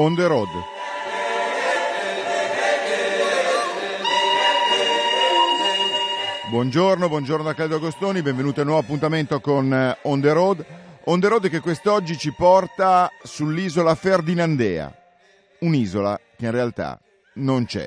On the Road. Buongiorno, buongiorno da Claudio Agostoni, benvenuti a un nuovo appuntamento con eh, On the Road. On the Road che quest'oggi ci porta sull'isola Ferdinandea, un'isola che in realtà non c'è.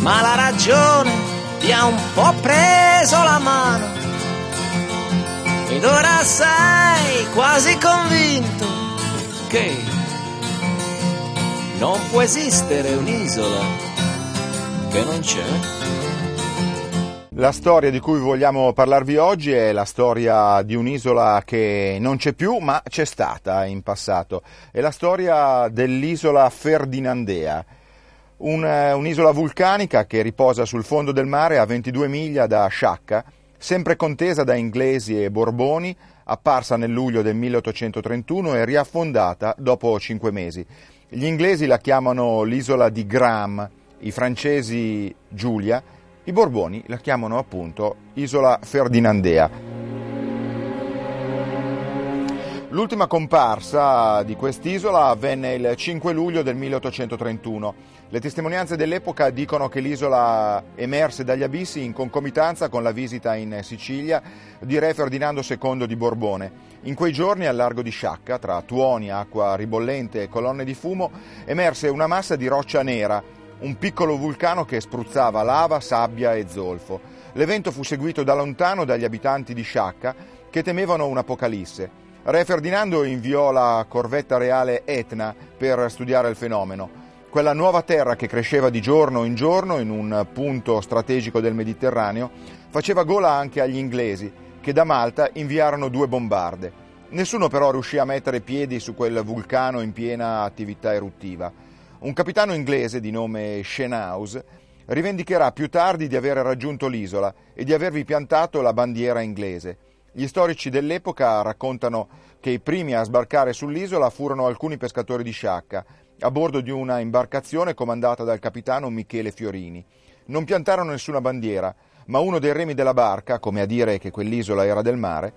ma la ragione ti ha un po' preso la mano ed ora sei quasi convinto che non può esistere un'isola che non c'è. La storia di cui vogliamo parlarvi oggi è la storia di un'isola che non c'è più, ma c'è stata in passato. È la storia dell'isola Ferdinandea un, eh, un'isola vulcanica che riposa sul fondo del mare a 22 miglia da Sciacca, sempre contesa da inglesi e borboni, apparsa nel luglio del 1831 e riaffondata dopo cinque mesi. Gli inglesi la chiamano l'isola di Graham, i francesi Giulia, i borboni la chiamano appunto isola Ferdinandea. L'ultima comparsa di quest'isola avvenne il 5 luglio del 1831. Le testimonianze dell'epoca dicono che l'isola emerse dagli abissi in concomitanza con la visita in Sicilia di re Ferdinando II di Borbone. In quei giorni al largo di Sciacca, tra tuoni, acqua ribollente e colonne di fumo, emerse una massa di roccia nera, un piccolo vulcano che spruzzava lava, sabbia e zolfo. L'evento fu seguito da lontano dagli abitanti di Sciacca che temevano un'apocalisse. Re Ferdinando inviò la corvetta reale Etna per studiare il fenomeno. Quella nuova terra che cresceva di giorno in giorno in un punto strategico del Mediterraneo faceva gola anche agli inglesi, che da Malta inviarono due bombarde. Nessuno però riuscì a mettere piedi su quel vulcano in piena attività eruttiva. Un capitano inglese di nome Shenaus rivendicherà più tardi di aver raggiunto l'isola e di avervi piantato la bandiera inglese. Gli storici dell'epoca raccontano che i primi a sbarcare sull'isola furono alcuni pescatori di Sciacca, a bordo di una imbarcazione comandata dal capitano Michele Fiorini. Non piantarono nessuna bandiera, ma uno dei remi della barca, come a dire che quell'isola era del mare,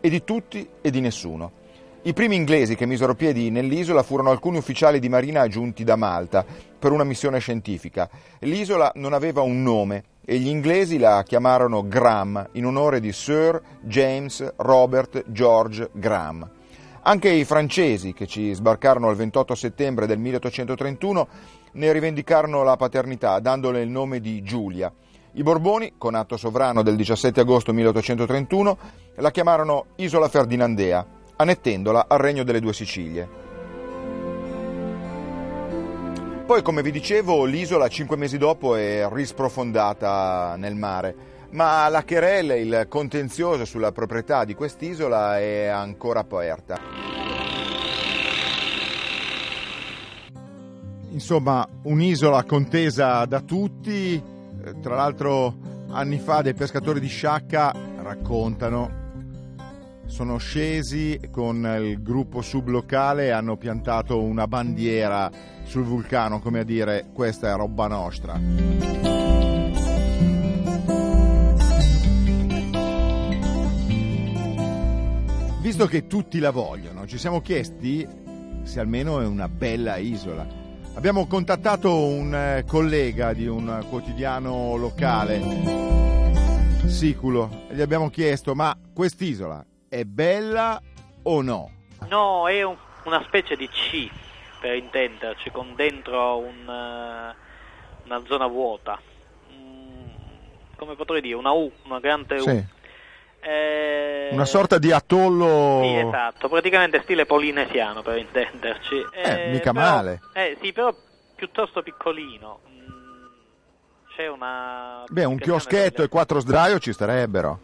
e di tutti e di nessuno. I primi inglesi che misero piedi nell'isola furono alcuni ufficiali di marina giunti da Malta per una missione scientifica. L'isola non aveva un nome e gli inglesi la chiamarono Graham in onore di Sir James Robert George Graham. Anche i francesi, che ci sbarcarono il 28 settembre del 1831, ne rivendicarono la paternità, dandole il nome di Giulia. I Borboni, con atto sovrano del 17 agosto 1831, la chiamarono Isola Ferdinandea, annettendola al regno delle due Sicilie. Poi, come vi dicevo, l'isola cinque mesi dopo è risprofondata nel mare, ma la querela, il contenzioso sulla proprietà di quest'isola è ancora aperta. Insomma, un'isola contesa da tutti, eh, tra l'altro anni fa dei pescatori di Sciacca raccontano sono scesi con il gruppo sublocale e hanno piantato una bandiera sul vulcano, come a dire questa è roba nostra. Visto che tutti la vogliono, ci siamo chiesti se almeno è una bella isola. Abbiamo contattato un eh, collega di un quotidiano locale, Siculo, e gli abbiamo chiesto ma quest'isola è bella o no? No, è un, una specie di C, per intenderci, con dentro un, uh, una zona vuota. Mm, come potrei dire, una U, una grande U. Sì. Eh, una sorta di atollo. Sì, esatto, praticamente stile polinesiano per intenderci. Eh, eh mica però, male. Eh, sì, però piuttosto piccolino. Mm, C'è una... Beh, un chioschetto delle- e quattro sdraio ci starebbero.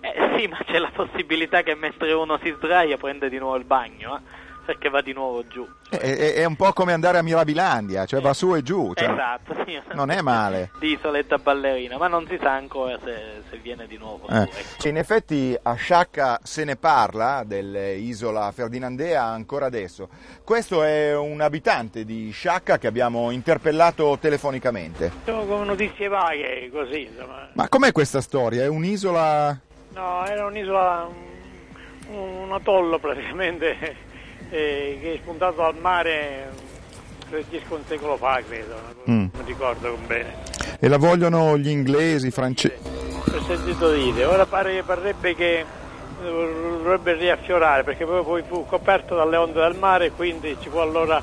Eh sì, ma c'è la possibilità che mentre uno si sdraia prende di nuovo il bagno, eh? Perché va di nuovo giù. È, è- è un po' come andare a Mirabilandia, cioè va su e giù. cioè, Esatto, sì. Non è male. Di isoletta ballerina, ma non si sa ancora se, se viene di nuovo. Eh. ecco. In effetti a Sciacca se ne parla dell'isola Ferdinandea ancora adesso. Questo è un abitante di Sciacca che abbiamo interpellato telefonicamente. Sono come notizie vaghe, così, insomma. Ma com'è questa storia? È un'isola... No, era un'isola, un, un atollo praticamente, eh, che è spuntato dal mare eh, circa un secolo fa, credo, Mm. non ricordo bene. e la vogliono gli inglesi, i francesi... Ho sentito dire, ora pare, parrebbe che dovrebbe riaffiorare perché poi, poi fu coperto dalle onde del mare e quindi ci fu allora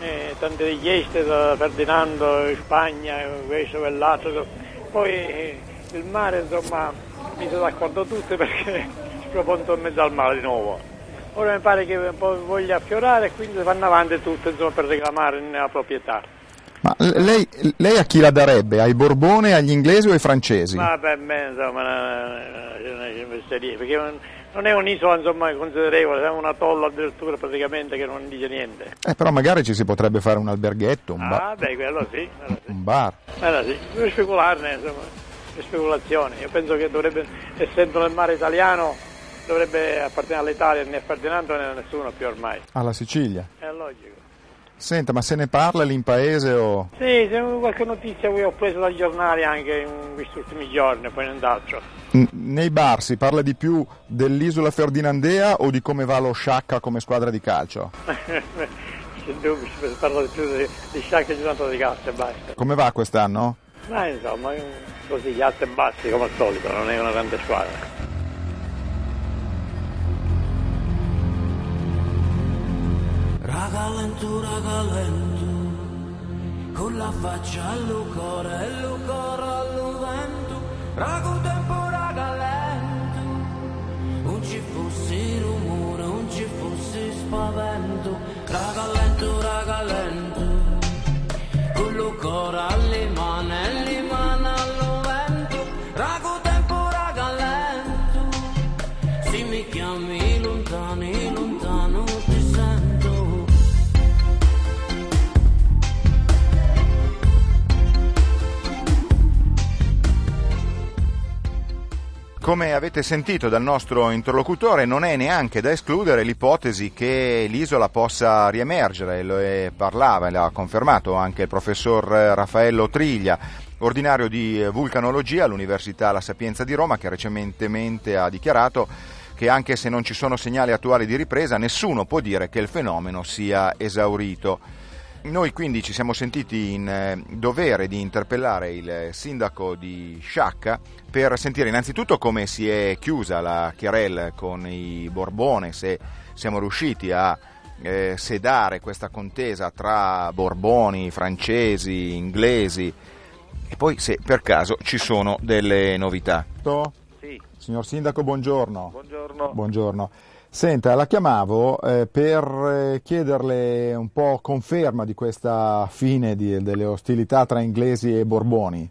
eh, tante richieste da Ferdinando in Spagna, questo e l'altro. Poi eh, il mare insomma mise d'accordo tutti perché si proponte in mezzo al mare di nuovo. Ora mi pare che voglia affiorare e quindi vanno avanti tutti insomma, per reclamare la proprietà. Ma lei, lei a chi la darebbe? Ai Borbone, agli inglesi o ai francesi? Ma per me insomma è una, una perché non- è un'isola insomma, considerevole, è un atollo addirittura praticamente che non dice niente. Eh, però magari ci si potrebbe fare un alberghetto, un, ba- Ah beh, quello sì, quello sì. un bar. Quello sì. Per specularne insomma, le speculazioni. Io penso che dovrebbe, essendo nel mare italiano, dovrebbe appartenere all'Italia, né a Ferdinando né a nessuno più ormai. Alla Sicilia. È logico. Senta, ma se ne parla lì in paese o... Sì, se qualche notizia che ho preso dai giornali anche in questi ultimi giorni, poi nient'altro. N- nei bar si parla di più dell'isola Ferdinandea o di come va lo Sciacca come squadra di calcio? C'è dubbio, si parla di più di, di sciacche e giornata di cazzo e basta. Come va quest'anno? Ma insomma, così gli alti e bassi come al solito, non è una grande squadra. Raga lento, raga lento, con la faccia al cuore e il cuore al vento. Raga tempo, raga lento, non ci fosse rumore, non ci fosse spavento. Raga lento, raga lento, con il cuore alle Come avete sentito dal nostro interlocutore, non è neanche da escludere l'ipotesi che l'isola possa riemergere, lo parlava e l'ha confermato anche il professor Raffaello Triglia, ordinario di vulcanologia all'Università La Sapienza di Roma, che recentemente ha dichiarato che anche se non ci sono segnali attuali di ripresa, nessuno può dire che il fenomeno sia esaurito. Noi quindi ci siamo sentiti in eh, dovere di interpellare il sindaco di Sciacca per sentire innanzitutto come si è chiusa la Chiarel con i Borbone, se siamo riusciti a eh, sedare questa contesa tra Borboni, francesi, inglesi e poi se per caso ci sono delle novità. Sì, Signor sindaco, buongiorno. buongiorno. Buongiorno. Senta, la chiamavo eh, per eh, chiederle un po' conferma di questa fine di- delle ostilità tra inglesi e Borboni,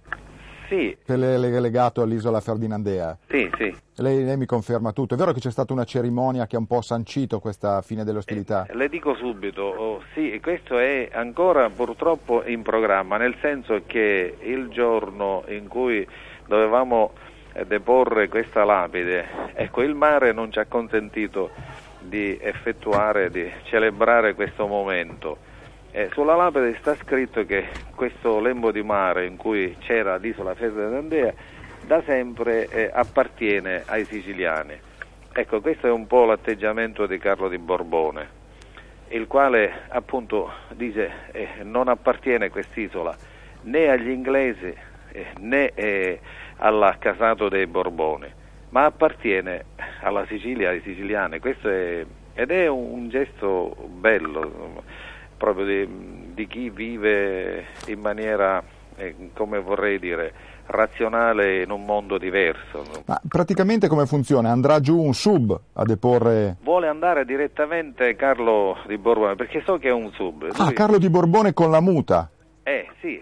Sì, che è leg- legato all'isola Ferdinandea. sì, sì. Lei, lei mi conferma tutto. È vero che c'è stata una cerimonia che ha un po' sancito questa fine delle ostilità? Le dico subito, oh, sì, questo è ancora purtroppo in programma, nel senso che il giorno in cui dovevamo eh, deporre questa lapide, ecco, il mare non ci ha consentito di effettuare, di celebrare questo momento. Eh, sulla lapide sta scritto che questo lembo di mare in cui c'era l'isola Ferdinandea da sempre eh, appartiene ai siciliani. Ecco, questo è un po' l'atteggiamento di Carlo di Borbone, il quale appunto dice eh, non appartiene quest'isola né agli inglesi eh, né eh, all'accasato dei Borboni, ma appartiene alla Sicilia, ai siciliani. Questo è, ed è un, gesto bello, proprio di, di chi vive in maniera, eh, come vorrei dire, razionale in un mondo diverso. Ma praticamente come funziona? Andrà giù un sub a deporre... Vuole andare direttamente Carlo di Borbone perché so che è un sub. Ah, Carlo di Borbone con la muta. Eh, sì.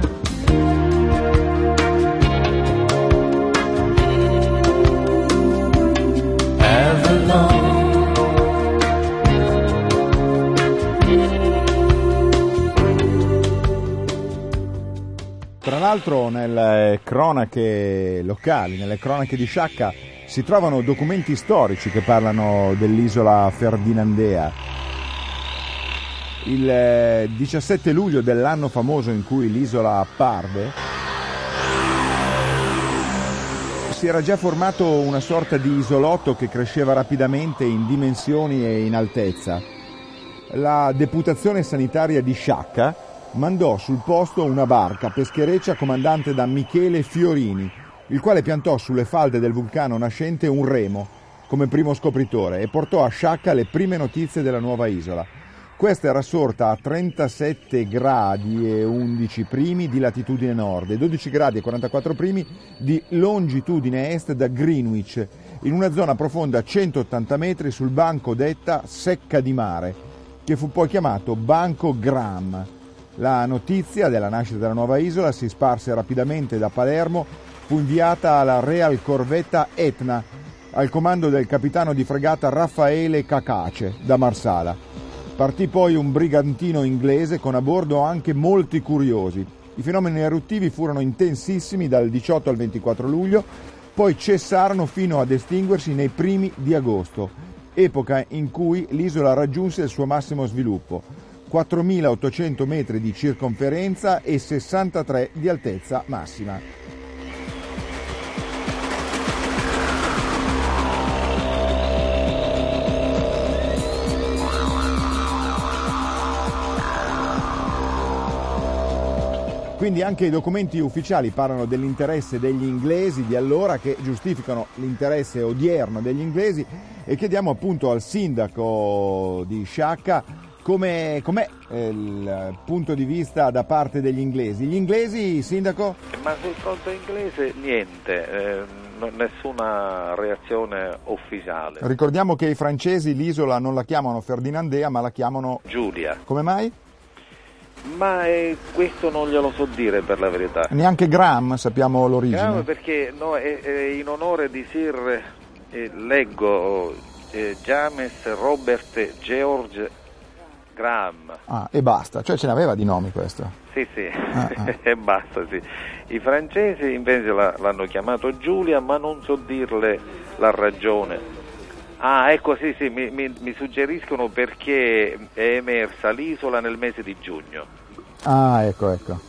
L'altro nelle cronache locali, nelle cronache di Sciacca, si trovano documenti storici che parlano dell'isola Ferdinandea. Il eh, 17 luglio dell'anno famoso in cui l'isola apparve, si era già formato una sorta di isolotto che cresceva rapidamente in dimensioni e in altezza. La deputazione sanitaria di Sciacca mandò sul posto una barca peschereccia comandante da Michele Fiorini, il quale piantò sulle falde del vulcano nascente un remo come primo scopritore e portò a Sciacca le prime notizie della nuova isola. Questa era sorta a 37 gradi e 11 primi di latitudine nord e 12 gradi e 44 primi di longitudine est da Greenwich, in una zona profonda 180 metri sul banco detta Secca di Mare, che fu poi chiamato Banco Graham. La notizia della nascita della nuova isola si sparse rapidamente da Palermo, fu inviata alla Real Corvetta Etna, al comando del capitano di fregata Raffaele Cacace da Marsala. Partì poi un brigantino inglese con a bordo anche molti curiosi. I fenomeni eruttivi furono intensissimi dal 18 al 24 luglio, poi cessarono fino ad estinguersi nei primi di agosto, epoca in cui l'isola raggiunse il suo massimo sviluppo. 4.800 metri di circonferenza e 63 di altezza massima. Quindi anche i documenti ufficiali parlano dell'interesse degli inglesi di allora che giustificano l'interesse odierno degli inglesi e chiediamo appunto al sindaco di Sciacca come, com'è eh, il punto di vista da parte degli inglesi. Gli inglesi, sindaco? Ma sul fronte inglese niente, eh, nessuna reazione ufficiale. Ricordiamo che i francesi l'isola non la chiamano Ferdinandea ma la chiamano... Giulia, Come mai? ma eh, questo non glielo so dire per la verità. Neanche Graham sappiamo l'origine. Graham perché no, è, è in onore di Sir, eh, leggo, eh, James Robert George Graham. Ah, e basta, cioè ce n'aveva di nomi questo. Sì, sì, Ah, ah. e basta, sì. I francesi invece la- l'hanno chiamato Giulia, ma non so dirle la ragione. Ah, ecco, sì, sì, mi, mi- mi suggeriscono perché è emersa l'isola nel mese di giugno. Ah, ecco, ecco.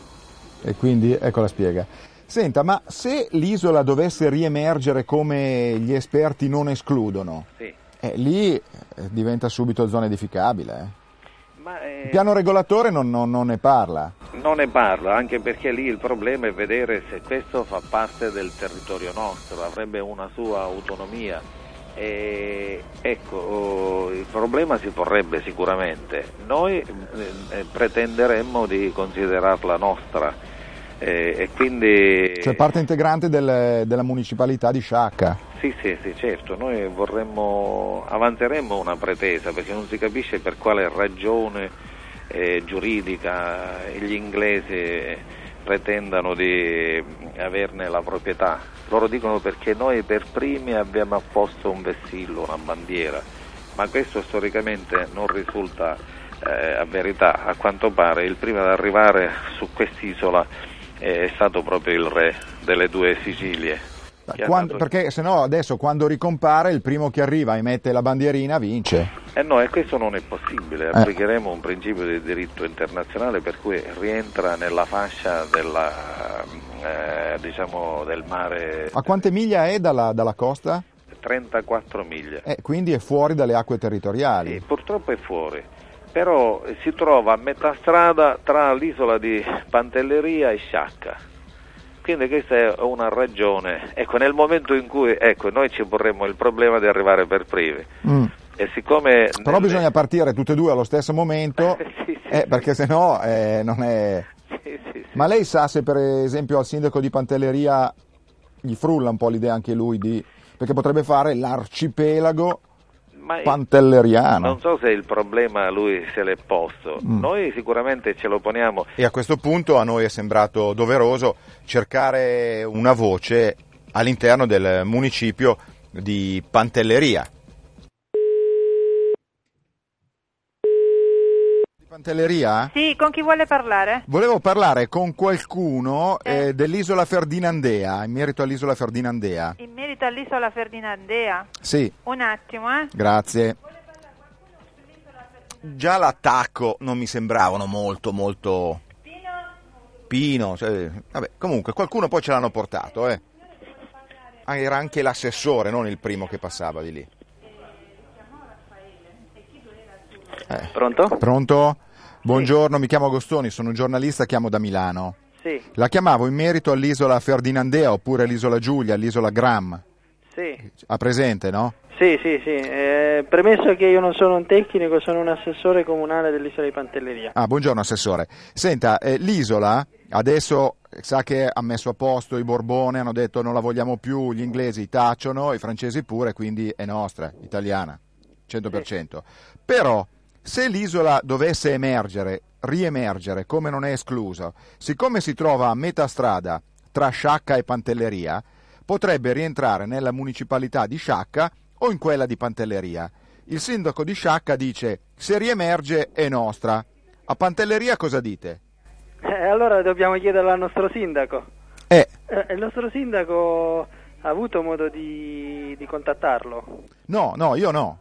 E quindi ecco la spiega. Senta, ma se l'isola dovesse riemergere come gli esperti non escludono, Sì. eh, lì eh, diventa subito zona edificabile. eh. Ma eh, Il piano regolatore non, non- non ne parla. non ne parla, anche perché lì il problema è vedere se questo fa parte del territorio nostro, avrebbe una sua autonomia. E, ecco, oh, il problema si porrebbe sicuramente. Noi eh, eh, pretenderemmo di considerarla nostra e quindi... Cioè parte integrante del- della municipalità di Sciacca. Sì, sì, sì, certo, noi vorremmo, avanzeremmo una pretesa perché non si capisce per quale ragione eh, giuridica gli inglesi pretendano di averne la proprietà. Loro dicono perché noi per primi abbiamo apposto un vessillo, una bandiera, ma questo storicamente non risulta eh, a verità. A quanto pare il primo ad arrivare su quest'isola eh, è stato proprio il re delle due Sicilie. Quando- perché se no adesso quando ricompare il primo che arriva e mette la bandierina vince. Eh no, e questo non è possibile, applicheremo un principio di diritto internazionale per cui rientra nella fascia della, eh, diciamo, del mare A quante miglia è dalla, dalla costa? 34 miglia. Eh, quindi è fuori dalle acque territoriali. Sì, purtroppo è fuori, però si trova a metà strada tra l'isola di Pantelleria e Sciacca. Quindi questa è una ragione. Ecco, nel momento in cui ecco, noi ci porremmo il problema di arrivare per privi. Mm. E siccome Però bisogna partire tutte e due allo stesso momento, Sì, sì, eh, perché sennò eh, non è... Sì. Ma lei sa se per esempio al sindaco di Pantelleria gli frulla un po' l'idea anche lui di... perché potrebbe fare l'arcipelago Ma io pantelleriano. non so se il problema lui se l'è posto. Mm. Noi sicuramente ce lo poniamo. E a questo punto a noi è sembrato doveroso cercare una voce all'interno del municipio di Pantelleria. Pantelleria? Sì, con chi vuole parlare? Volevo parlare con qualcuno Eh. eh, dell'isola Ferdinandea, in merito all'isola Ferdinandea. In merito all'isola Ferdinandea. Sì, Un attimo, eh. grazie. Già l'attacco non mi sembravano molto, molto... Pino, cioè, vabbè, comunque qualcuno poi ce l'hanno portato, eh. Ah, Era anche l'assessore, non il primo che passava di lì. Eh, Pronto? Pronto? Buongiorno, mi chiamo Agostoni, sono un giornalista, chiamo da Milano. Sì, La chiamavo in merito all'isola Ferdinandea oppure all'isola Giulia, all'isola Gram. sì, Ha presente, no? sì, sì, sì. Eh, premesso che io non sono un tecnico, sono un assessore comunale dell'isola di Pantelleria. Ah, buongiorno Assessore. Senta, eh, l'isola adesso sa che ha messo a posto i Borbone, hanno detto non la vogliamo più, gli inglesi tacciono, i francesi pure, quindi è nostra, italiana, 100%. Però se l'isola dovesse emergere, riemergere, come non è escluso, siccome si trova a metà strada tra Sciacca e Pantelleria, potrebbe rientrare nella municipalità di Sciacca o in quella di Pantelleria. Il sindaco di Sciacca dice se riemerge è nostra. A Pantelleria cosa dite? Eh, allora dobbiamo chiederlo al nostro sindaco. Eh, Eh, il nostro sindaco ha avuto modo di, di contattarlo. no, no, io no.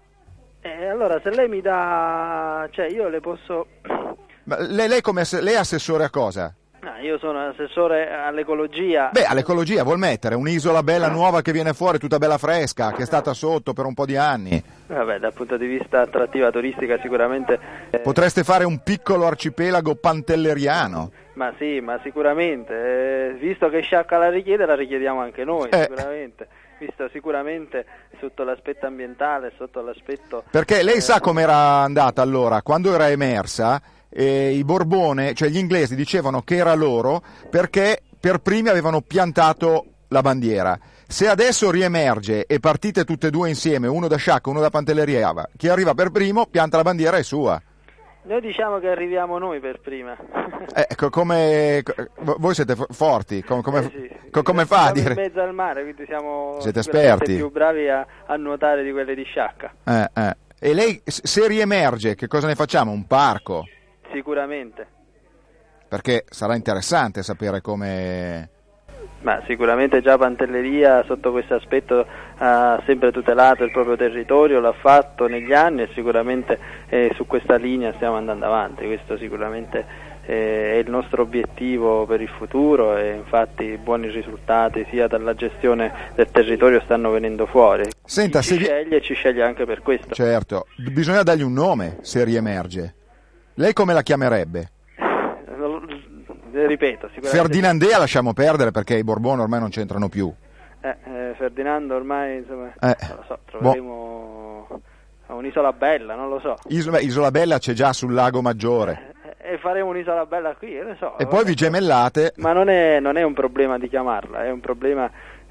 Eh, allora se lei mi dà... cioè io le posso... Ma lei, lei come ass- lei è assessore a cosa? Ah, io sono assessore all'ecologia. Beh, all'ecologia vuol mettere un'isola bella nuova che viene fuori, tutta bella fresca, che è stata sotto per un po' di anni. Vabbè, dal punto di vista attrattiva turistica sicuramente... eh, Potreste fare un piccolo arcipelago pantelleriano. Ma sì, ma sicuramente, eh, visto che Sciacca la richiede, la richiediamo anche noi, Eh. sicuramente. Visto sicuramente sotto l'aspetto ambientale, sotto l'aspetto... Perché lei eh, sa com'era andata allora, quando era emersa, eh, i Borbone, cioè gli inglesi dicevano che era loro perché per primi avevano piantato la bandiera. Se adesso riemerge e partite tutte e due insieme, uno da Sciacca, uno da Pantelleria, chi arriva per primo pianta la bandiera è sua. Noi diciamo che arriviamo noi per prima. Eh, co- come, co- voi siete fo- forti, com- come, Eh sì. Co- come fa a dire? in mezzo al mare, quindi siamo Siete esperti. più bravi a, a nuotare di quelli di Sciacca. Eh, eh. E lei, se riemerge, che cosa ne facciamo? Un parco? Sicuramente. Perché sarà interessante sapere come... Ma sicuramente già Pantelleria sotto questo aspetto ha sempre tutelato il proprio territorio, l'ha fatto negli anni e sicuramente eh, su questa linea stiamo andando avanti, questo sicuramente è il nostro obiettivo per il futuro e infatti buoni risultati sia dalla gestione del territorio stanno venendo fuori. Senta, Chi se ci vi- sceglie ci sceglie anche per questo. Certo, bisogna dargli un nome se riemerge. Lei come la chiamerebbe? Non- ripeto, sicuramente Ferdinandea lasciamo perdere perché i Borbone ormai non c'entrano più. Eh, eh, Ferdinando ormai insomma, Eh, non lo so, boh. troveremo un'isola bella, non lo so. Isola, Isola Bella c'è già sul lago Maggiore. E faremo un'isola bella qui, eh, lo so. E poi vi gemellate. Ma non è, non è un problema di chiamarla, è un problema,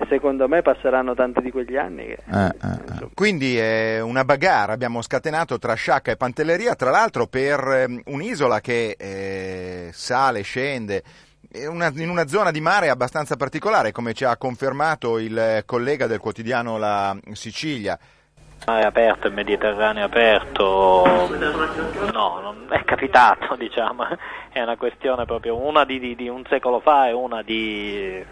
secondo me passeranno tanti di quegli anni che... Eh, eh, eh. Quindi è una bagarre abbiamo scatenato tra Sciacca e Pantelleria, tra l'altro per ehm, un'isola che eh, sale, scende, una- in una zona di mare abbastanza particolare, come ci ha confermato il eh, collega del quotidiano La Sicilia. Mare aperto, il Mediterraneo aperto, no, non è capitato, diciamo, è una questione proprio una di, di- di un secolo fa e una di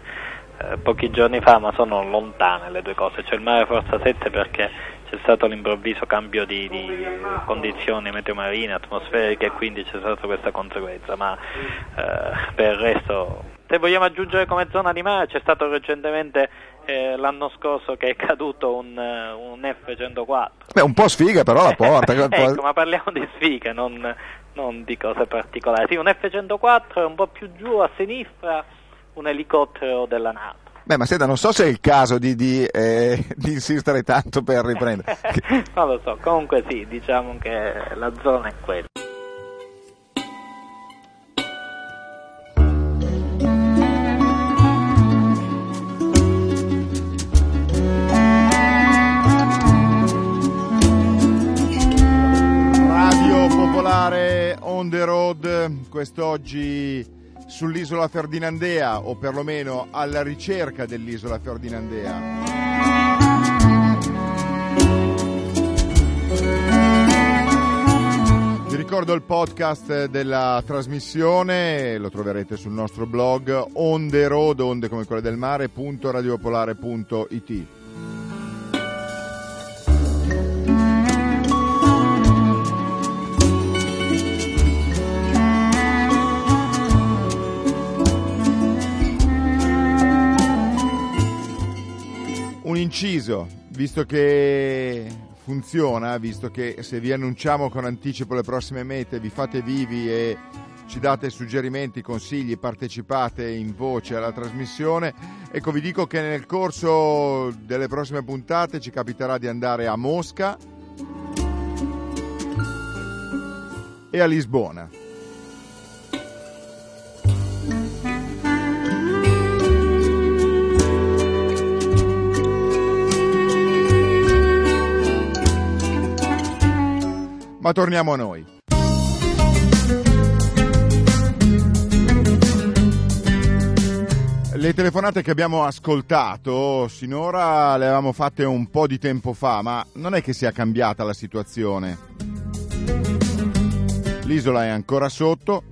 eh, pochi giorni fa, ma sono lontane le due cose, c'è il mare Forza 7 perché c'è stato l'improvviso cambio di, di condizioni meteomarine, atmosferiche e quindi c'è stata questa conseguenza, ma eh, per il resto se vogliamo aggiungere come zona di mare c'è stato recentemente eh, l'anno scorso che è caduto un, eh, un F-104. Beh, un po' sfiga però la porta. ecco, ma parliamo di sfighe, non, non di cose particolari. Sì, un F-104 un po' più giù a sinistra, un elicottero della NATO. Beh, ma senta, non so se è il caso di, di, eh, di insistere tanto per riprendere. non lo so, comunque sì, diciamo che la zona è quella. Popolare on the road, quest'oggi sull'isola Ferdinandea o perlomeno alla ricerca dell'isola Ferdinandea. Vi ricordo il podcast della trasmissione, lo troverete sul nostro blog on the road, onde come quelle del mare, punto radiopopolare.it. inciso, visto che funziona, visto che se vi annunciamo con anticipo le prossime mete, vi fate vivi e ci date suggerimenti, consigli, partecipate in voce alla trasmissione, ecco vi dico che nel corso delle prossime puntate ci capiterà di andare a Mosca e a Lisbona. Ma torniamo a noi. Le telefonate che abbiamo ascoltato sinora le avevamo fatte un po' di tempo fa, ma non è che sia cambiata la situazione. L'isola è ancora sotto.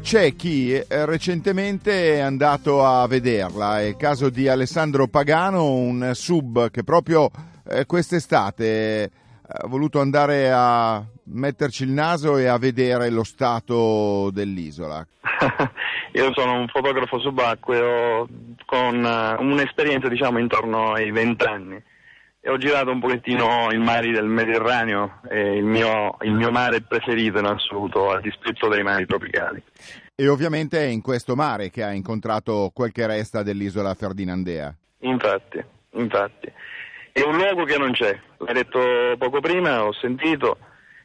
C'è chi eh, recentemente è andato a vederla, è il caso di Alessandro Pagano, un sub che proprio eh, quest'estate voluto andare a metterci il naso e a vedere lo stato dell'isola. Io sono un fotografo subacqueo con uh, un'esperienza diciamo intorno ai vent'anni e ho girato un pochettino i mari del Mediterraneo, è il mio, il mio mare preferito in assoluto a dispetto dei mari tropicali. E ovviamente è in questo mare che ha incontrato quel che resta dell'isola Ferdinandea. Infatti, infatti. È un luogo che non c'è, l'hai detto poco prima, ho sentito,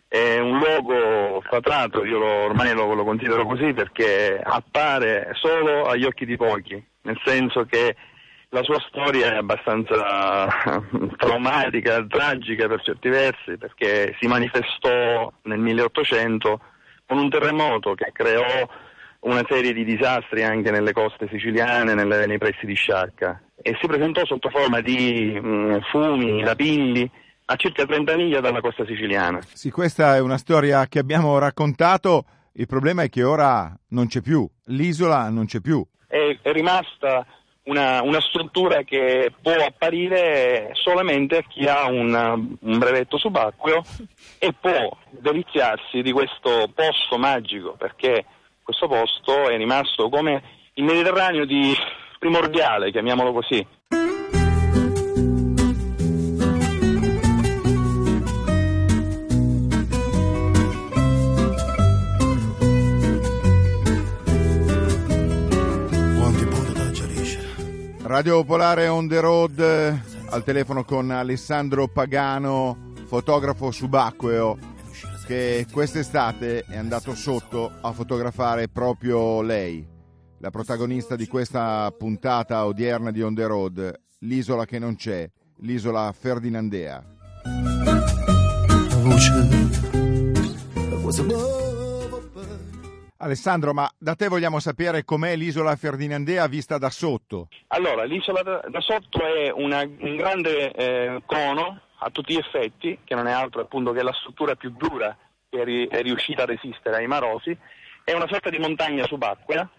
è un luogo fatato, io lo, ormai lo, lo, considero così perché appare solo agli occhi di pochi, nel senso che la sua storia è abbastanza traumatica, tragica per certi versi, perché si manifestò nel 1800 con un terremoto che creò una serie di disastri anche nelle coste siciliane, nelle, nei pressi di Sciarca e si presentò sotto forma di mh, fumi, lapilli a circa 30 miglia dalla costa siciliana. Sì, questa è una storia che abbiamo raccontato, il problema è che ora non c'è più, l'isola non c'è più. È, è rimasta una, una, struttura che può apparire solamente a chi ha un, un brevetto subacqueo e può deliziarsi di questo posto magico perché questo posto è rimasto come il Mediterraneo di primordiale, chiamiamolo così. Radio Popolare on the road al telefono con Alessandro Pagano, fotografo subacqueo che quest'estate è andato sotto a fotografare proprio lei, la protagonista di questa puntata odierna di On the Road, l'isola che non c'è, l'isola Ferdinandea. Alessandro, ma da te vogliamo sapere com'è l'isola Ferdinandea vista da sotto? Allora, l'isola da, sotto è una, un grande eh, cono a tutti gli effetti, che non è altro appunto che la struttura più dura che è, ri- è riuscita a resistere ai marosi, è una sorta di montagna subacquea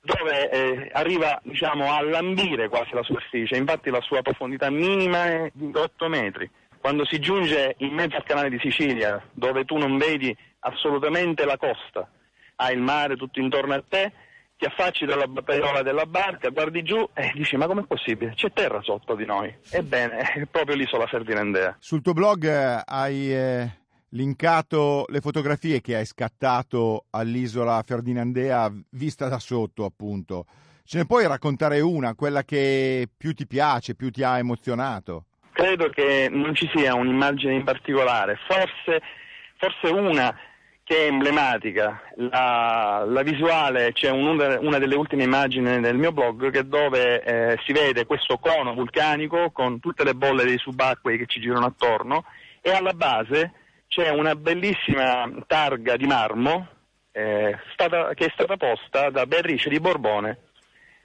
dove eh, arriva diciamo, a lambire quasi la superficie, infatti la sua profondità minima è di 8 metri. Quando si giunge in mezzo al canale di Sicilia, dove tu non vedi assolutamente la costa, hai il mare tutto intorno a te, ti affacci dalla paiola della barca, guardi giù e dici ma com'è possibile? C'è terra sotto di noi. Ebbene, è proprio l'isola Ferdinandea. Sul tuo blog eh, hai eh, linkato le fotografie che hai scattato all'isola Ferdinandea vista da sotto, appunto. Ce ne puoi raccontare una, quella che più ti piace, più ti ha emozionato? Credo che non ci sia un'immagine in particolare, forse, forse una che è emblematica, la, la visuale, c'è un, una delle ultime immagini del mio blog che dove eh, si vede questo cono vulcanico con tutte le bolle dei subacquei che ci girano attorno e alla base c'è una bellissima targa di marmo eh, stata, che è stata posta da Beatrice di Borbone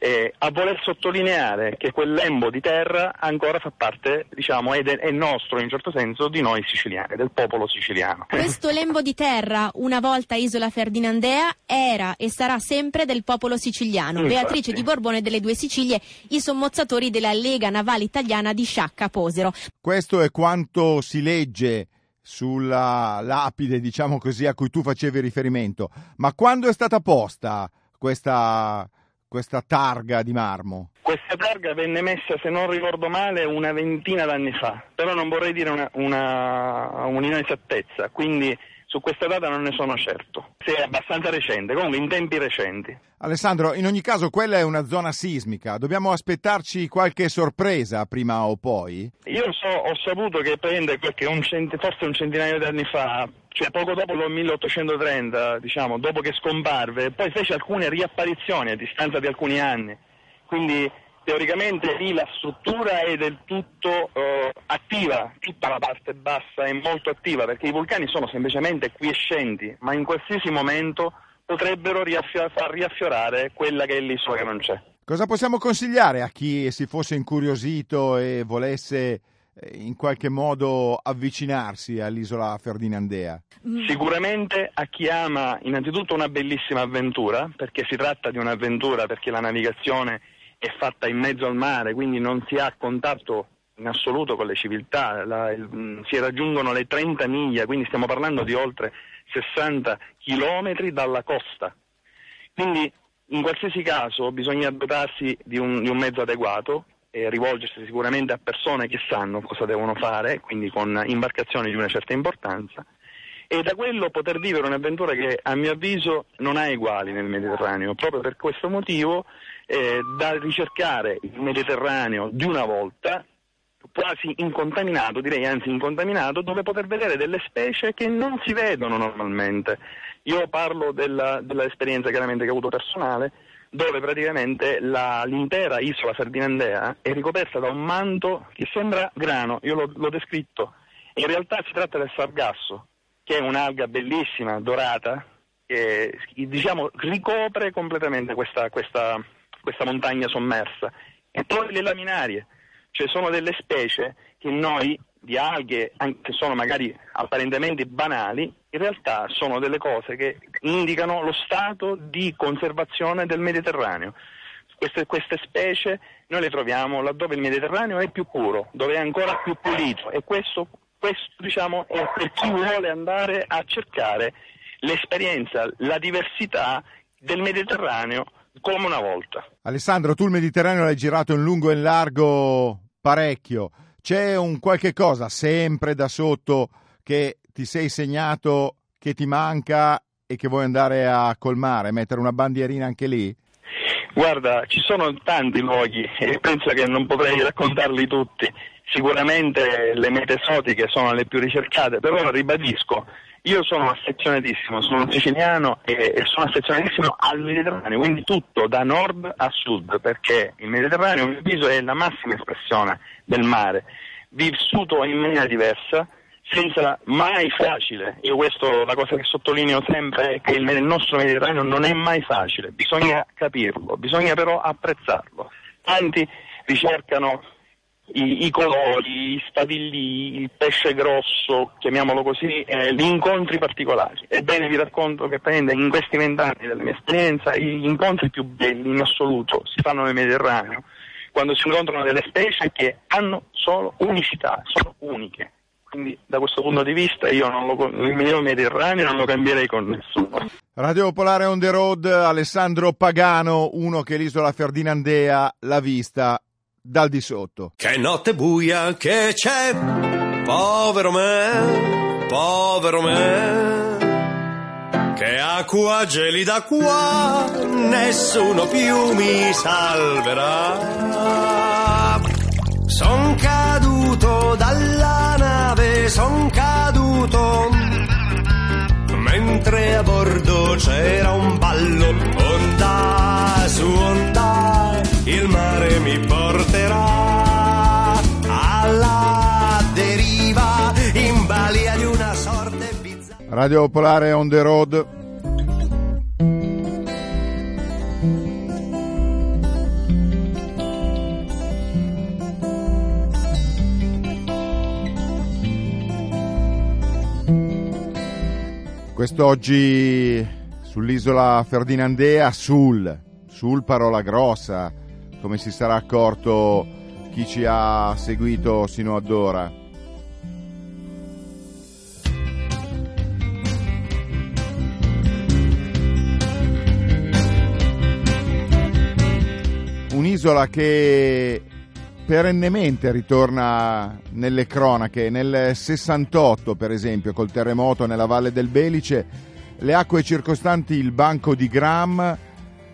eh, a voler sottolineare che quel lembo di terra ancora fa parte, diciamo, è, de- è, nostro in un certo senso di noi siciliani, del popolo siciliano. Questo lembo di terra, una volta isola Ferdinandea, era e sarà sempre del popolo siciliano. Infatti. Beatrice di Borbone delle due Sicilie, i sommozzatori della Lega Navale Italiana di Sciacca Posero. Questo è quanto si legge sulla lapide, diciamo così, a cui tu facevi riferimento. Ma quando è stata posta questa, questa targa di marmo? Questa targa venne messa, se non ricordo male, una ventina d'anni fa, però non vorrei dire una, una, un'inesattezza, quindi su questa data non ne sono certo. Sì, è abbastanza recente, comunque in tempi recenti. Alessandro, in ogni caso quella è una zona sismica, dobbiamo aspettarci qualche sorpresa prima o poi? Io so, ho saputo che prende qualche, un cent- forse un centinaio di anni fa, cioè poco dopo il 1830, diciamo, dopo che scomparve, poi fece alcune riapparizioni a distanza di alcuni anni. Quindi teoricamente lì la struttura è del tutto eh, attiva, tutta la parte bassa è molto attiva perché i vulcani sono semplicemente quiescenti, ma in qualsiasi momento potrebbero riaffio- far riaffiorare quella che è l'isola che non c'è. Cosa possiamo consigliare a chi si fosse incuriosito e volesse eh, in qualche modo avvicinarsi all'isola Ferdinandea? Sicuramente a chi ama innanzitutto una bellissima avventura, perché si tratta di un'avventura, perché la navigazione è fatta in mezzo al mare, quindi non si ha contatto in assoluto con le civiltà, la, il, mh, si raggiungono le 30 miglia, quindi stiamo parlando di oltre 60 chilometri dalla costa. Quindi in qualsiasi caso bisogna dotarsi di un, di un mezzo adeguato e rivolgersi sicuramente a persone che sanno cosa devono fare, quindi con imbarcazioni di una certa importanza, e da quello poter vivere un'avventura che a mio avviso non ha eguali nel Mediterraneo. Proprio per questo motivo eh, da ricercare il Mediterraneo di una volta quasi incontaminato, direi anzi incontaminato, dove poter vedere delle specie che non si vedono normalmente. Io parlo della, dell'esperienza chiaramente che ho avuto personale, dove praticamente la, l'intera isola Ferdinandea è ricoperta da un manto che sembra grano, io l'ho, l'ho descritto, in realtà si tratta del sargasso, che è un'alga bellissima, dorata, che diciamo ricopre completamente questa, questa, questa montagna sommersa. E poi le laminarie, cioè sono delle specie che noi di alghe, se sono magari apparentemente banali, in realtà sono delle cose che indicano lo stato di conservazione del Mediterraneo. Queste, queste, specie noi le troviamo laddove il Mediterraneo è più puro, dove è ancora più pulito e questo, questo diciamo, è per chi vuole andare a cercare l'esperienza, la diversità del Mediterraneo come una volta. Alessandro, tu il Mediterraneo l'hai girato in lungo e in largo parecchio. C'è un qualche cosa sempre da sotto che ti sei segnato, che ti manca e che vuoi andare a colmare, mettere una bandierina anche lì? Guarda, ci sono tanti luoghi e penso che non potrei raccontarli tutti. Sicuramente le mete esotiche sono le più ricercate, però ribadisco, io sono affezionatissimo, sono siciliano e, e sono affezionatissimo al Mediterraneo, quindi tutto da nord a sud, perché il Mediterraneo, a mio avviso, è la massima espressione del mare, vissuto in maniera diversa, senza mai facile. Io questo, la cosa che sottolineo sempre è che il, il nostro Mediterraneo non è mai facile, bisogna capirlo, bisogna però apprezzarlo. Tanti ricercano i, i colori, i spadilli, il pesce grosso, chiamiamolo così, eh, gli incontri particolari. Ebbene vi racconto che praticamente in questi vent'anni della mia esperienza gli incontri più belli in assoluto si fanno nel Mediterraneo, quando si incontrano delle specie che hanno solo unicità, sono uniche. Quindi da questo punto di vista io non lo, il mio Mediterraneo non lo cambierei con nessuno. Radio Popolare on the road, Alessandro Pagano, uno che l'isola Ferdinandea l'ha vista dal di sotto. Che notte buia che c'è, povero me, povero me. Che acqua gelida qua, nessuno più mi salverà. Son caduto dalla nave, son caduto. Mentre a bordo c'era un ballo, onda su onda, il mare mi porterà Radio Popolare on the road. Quest'oggi sull'isola Ferdinandea, sul, sul parola grossa, come si sarà accorto chi ci ha seguito sino ad ora. Un'isola che perennemente ritorna nelle cronache. Nel 68, per esempio, col terremoto nella Valle del Belice, le acque circostanti il banco di Gram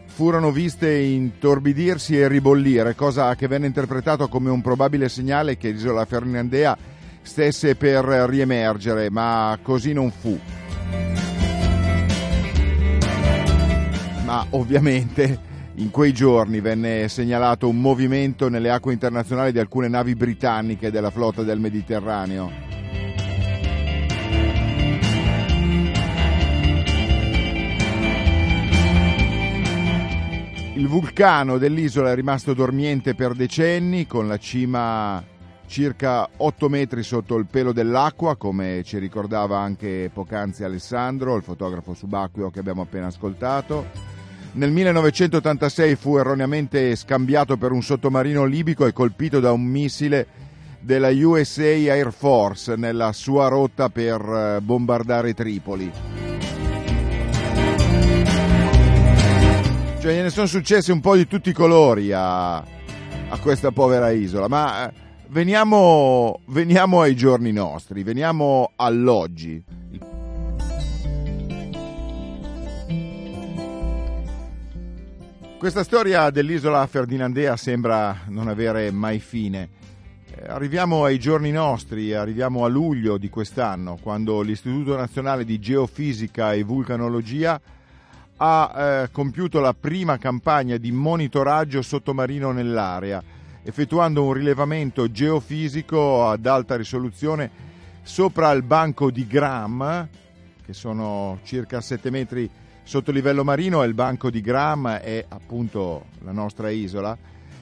furono viste intorbidirsi e ribollire, cosa che venne interpretato come un probabile segnale che l'isola Ferdinandea stesse per riemergere, ma così non fu. Ma ovviamente in quei giorni venne segnalato un movimento nelle acque internazionali di alcune navi britanniche della flotta del Mediterraneo. Il vulcano dell'isola è rimasto dormiente per decenni, con la cima circa 8 metri sotto il pelo dell'acqua, come ci ricordava anche poc'anzi Alessandro, il fotografo subacqueo che abbiamo appena ascoltato. Nel 1986 fu erroneamente scambiato per un sottomarino libico e colpito da un missile della USA Air Force nella sua rotta per bombardare Tripoli. Cioè ne sono successe un po' di tutti i colori a, a questa povera isola, ma veniamo, veniamo ai giorni nostri, veniamo all'oggi. Questa storia dell'isola Ferdinandea sembra non avere mai fine. Eh, arriviamo ai giorni nostri, arriviamo a luglio di quest'anno, quando l'Istituto Nazionale di Geofisica e Vulcanologia ha eh, compiuto la prima campagna di monitoraggio sottomarino nell'area, effettuando un rilevamento geofisico ad alta risoluzione sopra il banco di Gram, che sono circa 7 metri sotto livello marino, e il banco di Gram è appunto la nostra isola,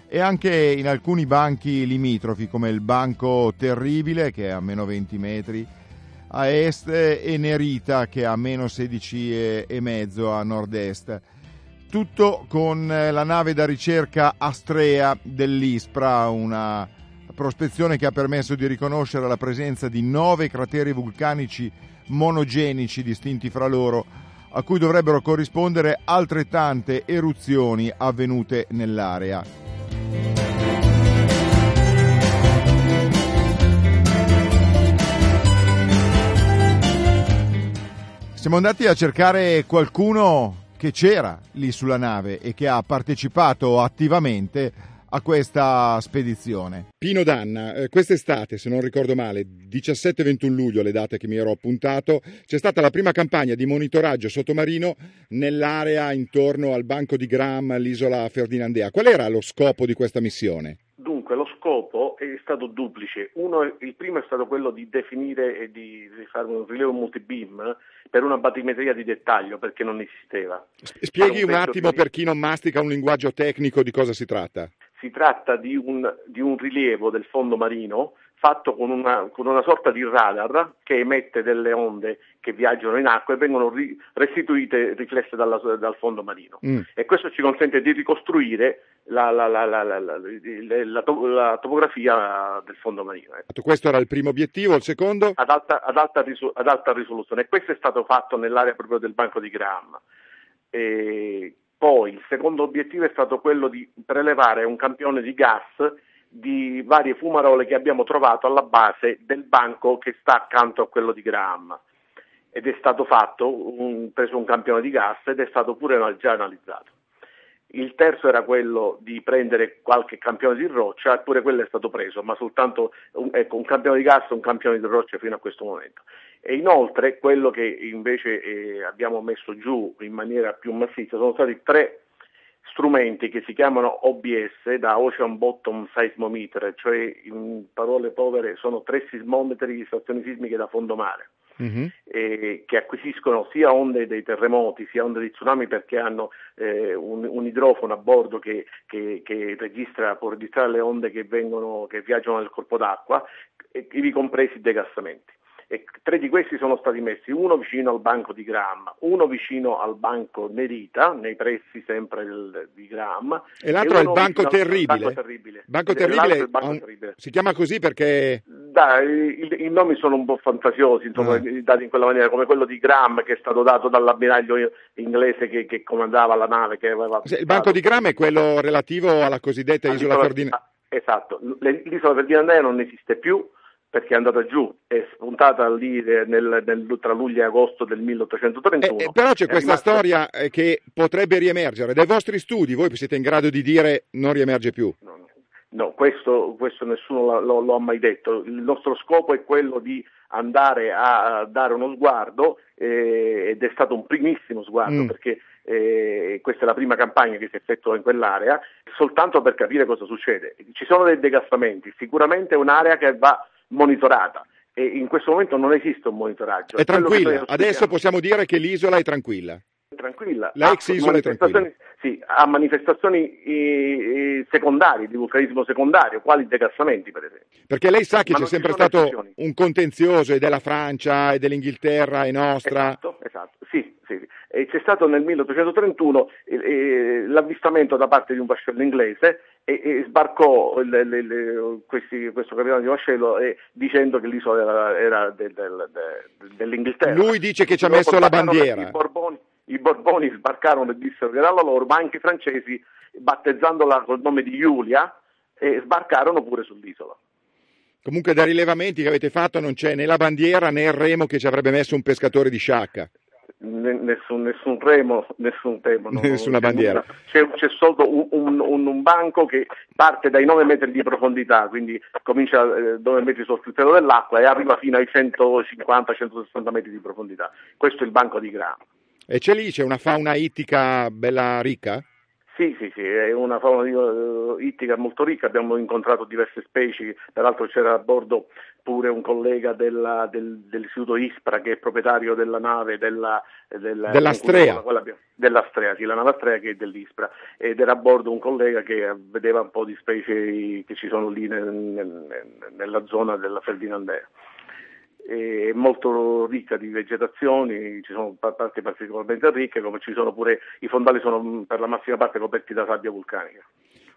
e anche in alcuni banchi limitrofi, come il banco Terribile, che è a meno 20 metri, a est e Nerita che è a meno 16 e, e mezzo a nord-est. Tutto con la nave da ricerca Astrea dell'ISPRA, una prospezione che ha permesso di riconoscere la presenza di nove crateri vulcanici monogenici distinti fra loro, a cui dovrebbero corrispondere altrettante eruzioni avvenute nell'area. Siamo andati a cercare qualcuno che c'era lì sulla nave e che ha partecipato attivamente a questa spedizione. Pino Danna, eh, quest'estate, se non ricordo male, 17-21 luglio, le date che mi ero appuntato, c'è stata la prima campagna di monitoraggio sottomarino nell'area intorno al banco di Gram, l'isola Ferdinandea. Qual era lo scopo di questa missione? Dunque, lo scopo è stato duplice. Uno, il primo è stato quello di definire e di, di fare un rilievo multibeam per una batimetria di dettaglio, perché non esisteva. Spieghi un un attimo per chi non mastica un linguaggio tecnico di cosa si tratta. Si tratta di un, di un rilievo del fondo marino fatto con una, con una, sorta di radar che emette delle onde che viaggiano in acqua e vengono ri, restituite, riflesse dalla, dal fondo marino. Mm. E questo ci consente di ricostruire la, la, la, la, topografia del fondo marino. Ecco. Questo era il primo obiettivo, il secondo? Ad alta, ad alta, risu, ad alta risoluzione. E questo è stato fatto nell'area proprio del banco di Graham. E poi il secondo obiettivo è stato quello di prelevare un campione di gas di varie fumarole che abbiamo trovato alla base del banco che sta accanto a quello di Graham ed è stato fatto, un, preso un campione di gas ed è stato pure già analizzato. Il terzo era quello di prendere qualche campione di roccia, eppure quello è stato preso, ma soltanto un, ecco, un campione di gas e un campione di roccia fino a questo momento. E inoltre quello che invece eh, abbiamo messo giù in maniera più massiccia sono stati tre strumenti che si chiamano OBS, da Ocean Bottom Seismometer, cioè in parole povere sono tre sismometri di stazioni sismiche da fondo mare. Uh-huh. Eh, che acquisiscono sia onde dei terremoti sia onde di tsunami perché hanno eh, un, un, idrofono a bordo che, che, che registra, può registrare le onde che, vengono, che viaggiano nel corpo d'acqua, ivi compresi i degassamenti e tre di questi sono stati messi, uno vicino al banco di Graham, uno vicino al banco Nerita, nei pressi sempre del, di Graham. E l'altro e è il banco terribile. Banco terribile. Banco terribile, banco un... terribile. si chiama così perché... Dai, i, i, nomi sono un po' fantasiosi, insomma, ah. dati in quella maniera, come quello di Graham che è stato dato dall'ammiraglio inglese che, che comandava la nave. Che aveva il banco di Graham è quello relativo alla cosiddetta isola Ferdinand. Esatto, l'isola Ferdinandea non esiste più, perché è andata giù, è spuntata lì nel, nel, tra luglio e agosto del 1831. Eh, eh, però c'è questa rimasta... storia eh, che potrebbe riemergere. Dai vostri studi voi siete in grado di dire non riemerge più? No, no questo, questo, nessuno lo, lo, ha mai detto. Il nostro scopo è quello di andare a, dare uno sguardo eh, ed è stato un primissimo sguardo mm. perché eh, questa è la prima campagna che si effettua in quell'area, soltanto per capire cosa succede. Ci sono dei degassamenti, sicuramente è un'area che va monitorata e in questo momento non esiste un monitoraggio. È tranquilla, adesso possiamo dire che l'isola è tranquilla. Tranquilla. La ex isola è tranquilla. Sì, ha manifestazioni eh, secondarie, di vulcanismo secondario, quali i decassamenti per esempio. Perché lei sa che Ma c'è sempre stato eccezioni. un contenzioso e della Francia e dell'Inghilterra e nostra. Esatto, esatto. Sì, sì. E c'è stato nel 1831 eh, eh, l'avvistamento da parte di un vascello inglese e, e sbarcò le, le, le, questi, questo capitano di vascello eh, dicendo che l'isola era, era del, del, del, dell'Inghilterra. Lui dice che ci ha messo la bandiera. I Borboni, I Borboni sbarcarono e dissero che era la loro, ma anche i francesi, battezzandola col nome di Giulia, eh, sbarcarono pure sull'isola. Comunque dai rilevamenti che avete fatto non c'è né la bandiera né il remo che ci avrebbe messo un pescatore di sciacca nessun, nessun remo, nessun remo. No, Nessuna bandiera. C'è, c'è solo un, un, un, banco che parte dai 9 metri di profondità, quindi comincia eh, 9 metri sotto il livello dell'acqua e arriva fino ai 150-160 metri di profondità. Questo è il banco di Grano. E c'è lì, c'è una fauna ittica bella ricca? Sì, sì, sì, è una fauna uh, ittica molto ricca, abbiamo incontrato diverse specie, peraltro c'era a bordo pure un collega della, del, dell'istituto Ispra che è proprietario della nave della, della, dell'Astrea. dell'Astrea, sì, la nave Astrea che è dell'Ispra. Ed era a bordo un collega che vedeva un po' di specie che ci sono lì nel, nel, nella zona della Ferdinandea è molto ricca di vegetazioni, ci sono parti particolarmente ricche, come ci sono pure i fondali sono per la massima parte coperti da sabbia vulcanica.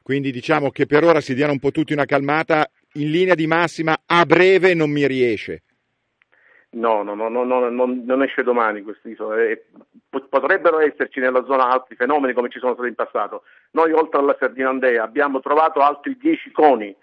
Quindi diciamo che per ora si diano un po' tutti una calmata, in linea di massima a breve non mi riesce. No, no, no, no, no non, esce domani quest'isola. Eh, potrebbero esserci nella zona altri fenomeni come ci sono stati in passato. Noi oltre alla Ferdinandea abbiamo trovato altri dieci coni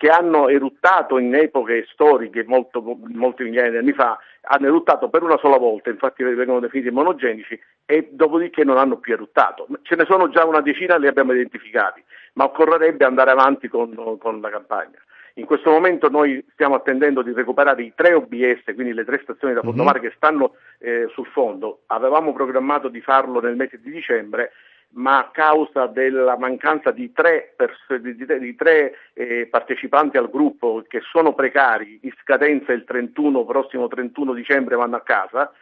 che hanno eruttato in epoche storiche molto, molti migliaia di anni fa, hanno eruttato per una sola volta, infatti vengono definiti monogenici, e dopodiché non hanno più eruttato. Ce ne sono già una decina, li abbiamo identificati, ma occorrerebbe andare avanti con, con la campagna. In questo momento noi stiamo attendendo di recuperare i tre OBS, quindi le tre stazioni da fondomare mm-hmm. che stanno eh, sul fondo. Avevamo programmato di farlo nel mese di dicembre, ma a causa della mancanza di tre, pers- di, di tre eh, partecipanti al gruppo che sono precari, in scadenza il 31, prossimo 31 dicembre vanno a casa,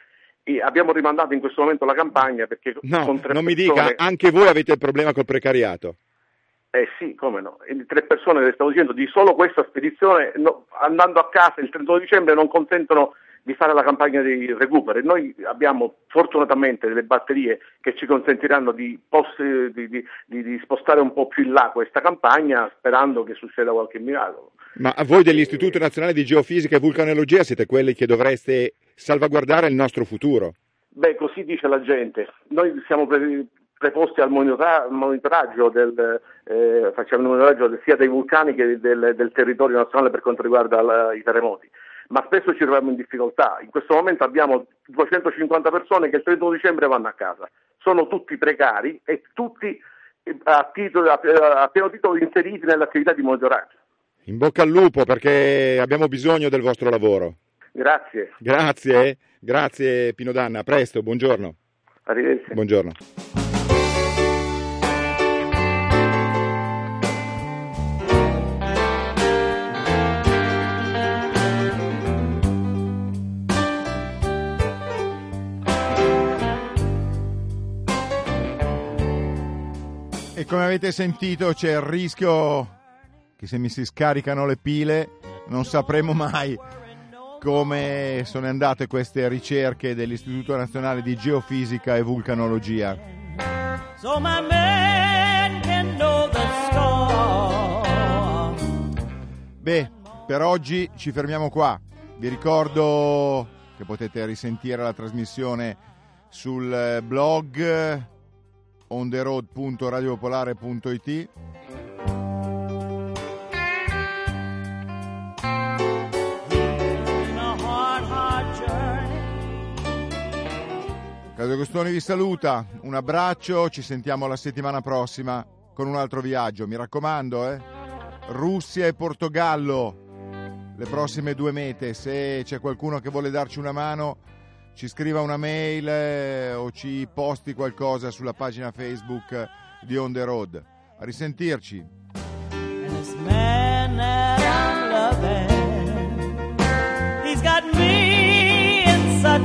abbiamo rimandato in questo momento la campagna perché no, tre non persone... mi dica, anche voi avete il problema col precariato. Eh sì, come no. E tre persone le stavo dicendo, di solo questa spedizione, no, andando a casa il 31 dicembre non consentono di fare la campagna di recupero noi abbiamo fortunatamente delle batterie che ci consentiranno di, poss- di, di, di spostare un po' più in là questa campagna sperando che succeda qualche miracolo. Ma a voi dell'Istituto Nazionale di Geofisica e Vulcanologia siete quelli che dovreste salvaguardare il nostro futuro? Beh, così dice la gente. Noi siamo pre- preposti al monitora- monitoraggio, del, eh, facciamo il monitoraggio sia dei vulcani che del, del territorio nazionale per quanto riguarda la, i terremoti ma spesso ci troviamo in difficoltà. In questo momento abbiamo 250 persone che il 31 dicembre vanno a casa, sono tutti precari e tutti eh, a, titolo, a pieno titolo inseriti nell'attività di monitoraggio. In bocca al lupo perché abbiamo bisogno del vostro lavoro. Grazie. Grazie, grazie Pino Danna, a presto, buongiorno. Arrivederci. Buongiorno. E come avete sentito c'è il rischio che se mi si scaricano le pile non sapremo mai come sono andate queste ricerche dell'Istituto Nazionale di Geofisica e Vulcanologia. So my man can know the score. Beh, per oggi ci fermiamo qua. Vi ricordo che potete risentire la trasmissione sul blog journey. Caso Costoni vi saluta, un abbraccio, ci sentiamo la settimana prossima con un altro viaggio. Mi raccomando, eh? Russia e Portogallo, le prossime due mete. Se c'è qualcuno che vuole darci una mano, ci scriva una mail eh, o ci posti qualcosa sulla pagina Facebook di On The Road. A risentirci.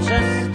And